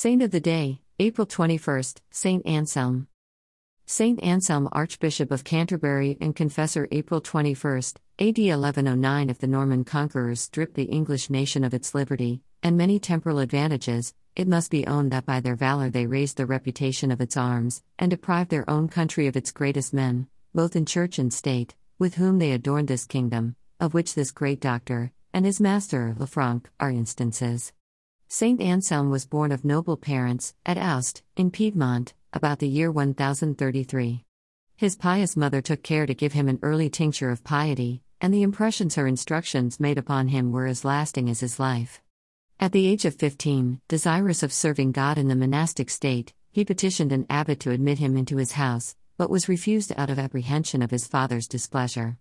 Saint of the Day, April 21st, Saint Anselm. Saint Anselm, Archbishop of Canterbury and Confessor, April 21st, AD 1109. If the Norman conquerors stripped the English nation of its liberty, and many temporal advantages, it must be owned that by their valor they raised the reputation of its arms, and deprived their own country of its greatest men, both in church and state, with whom they adorned this kingdom, of which this great doctor, and his master, Lanfranc, are instances. Saint Anselm was born of noble parents, at Aoste, in Piedmont, about the year 1033. His pious mother took care to give him an early tincture of piety, and the impressions her instructions made upon him were as lasting as his life. At the age of 15, desirous of serving God in the monastic state, he petitioned an abbot to admit him into his house, but was refused out of apprehension of his father's displeasure.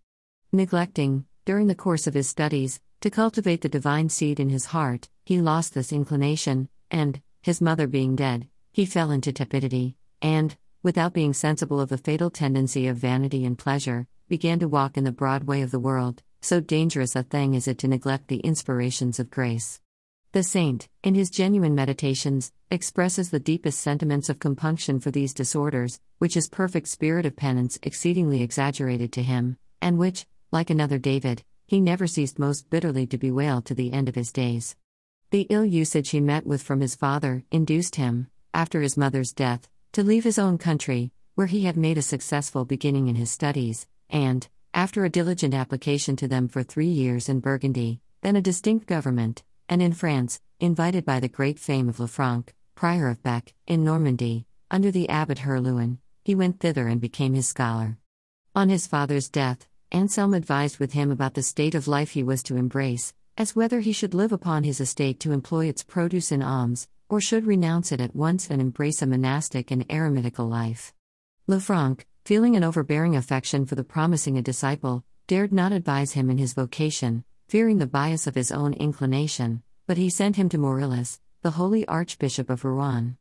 Neglecting, during the course of his studies, to cultivate the divine seed in his heart, he lost this inclination, and, his mother being dead, he fell into tepidity, and, without being sensible of the fatal tendency of vanity and pleasure, began to walk in the broad way of the world, so dangerous a thing is it to neglect the inspirations of grace. The saint, in his genuine meditations, expresses the deepest sentiments of compunction for these disorders, which his perfect spirit of penance exceedingly exaggerated to him, and which, like another David, he never ceased most bitterly to bewail to the end of his days. The ill usage he met with from his father induced him, after his mother's death, to leave his own country, where he had made a successful beginning in his studies, and, after a diligent application to them for three years in Burgundy, then a distinct government, and in France, invited by the great fame of Lanfranc, prior of Bec, in Normandy, under the abbot Herluin, he went thither and became his scholar. On his father's death, Anselm advised with him about the state of life he was to embrace, as whether he should live upon his estate to employ its produce in alms, or should renounce it at once and embrace a monastic and eremitical life. Lanfranc, feeling an overbearing affection for the promising a disciple, dared not advise him in his vocation, fearing the bias of his own inclination, but he sent him to Maurilius, the holy Archbishop of Rouen.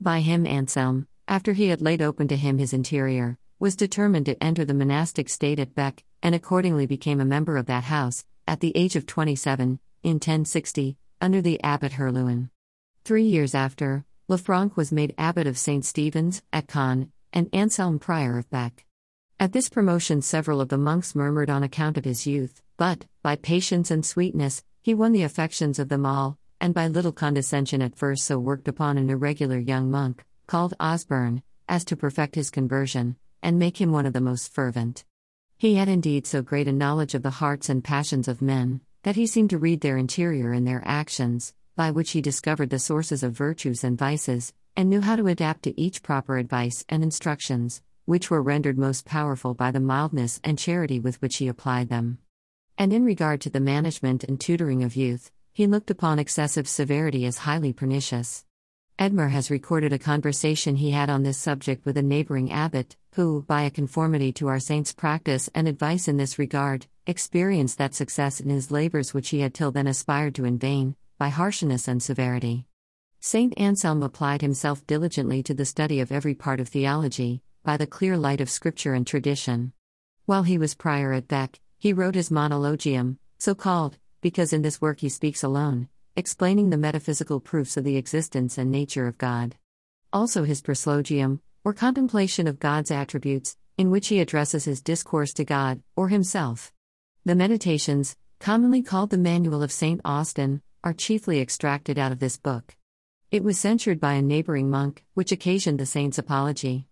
By him Anselm, after he had laid open to him his interior, was determined to enter the monastic state at Bec, and accordingly became a member of that house, at the age of 27, in 1060, under the abbot Herluin. Three years after, Lanfranc was made abbot of St. Stephen's, at Caen, and Anselm prior of Bec. At this promotion, several of the monks murmured on account of his youth, but, by patience and sweetness, he won the affections of them all, and by little condescension at first so worked upon an irregular young monk, called Osberne, as to perfect his conversion, and make him one of the most fervent. He had indeed so great a knowledge of the hearts and passions of men, that he seemed to read their interior and their actions, by which he discovered the sources of virtues and vices, and knew how to adapt to each proper advice and instructions, which were rendered most powerful by the mildness and charity with which he applied them. And in regard to the management and tutoring of youth, he looked upon excessive severity as highly pernicious. Eadmer has recorded a conversation he had on this subject with a neighboring abbot, who, by a conformity to our saint's practice and advice in this regard, experienced that success in his labors which he had till then aspired to in vain, by harshness and severity. Saint Anselm applied himself diligently to the study of every part of theology, by the clear light of Scripture and tradition. While he was prior at Bec, he wrote his Monologium, so called, because in this work he speaks alone, explaining the metaphysical proofs of the existence and nature of God. Also his Proslogium, or contemplation of God's attributes, in which he addresses his discourse to God, or himself. The Meditations, commonly called the Manual of St. Austin, are chiefly extracted out of this book. It was censured by a neighboring monk, which occasioned the saint's apology.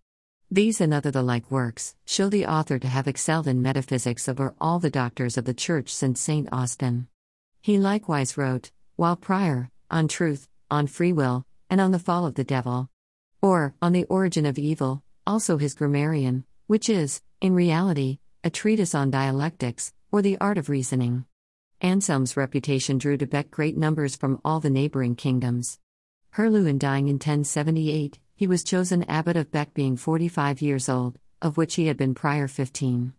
These and other the like works show the author to have excelled in metaphysics over all the doctors of the Church since St. Austin. He likewise wrote, while prior, on truth, on free will, and on the fall of the devil. Or, on the origin of evil, also his grammarian, which is, in reality, a treatise on dialectics, or the art of reasoning. Anselm's reputation drew to Bec great numbers from all the neighboring kingdoms. Herluin dying in 1078, he was chosen abbot of Bec being 45 years old, of which he had been prior 15.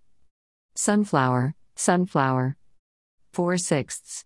Sunflower, sunflower. 4 sixths.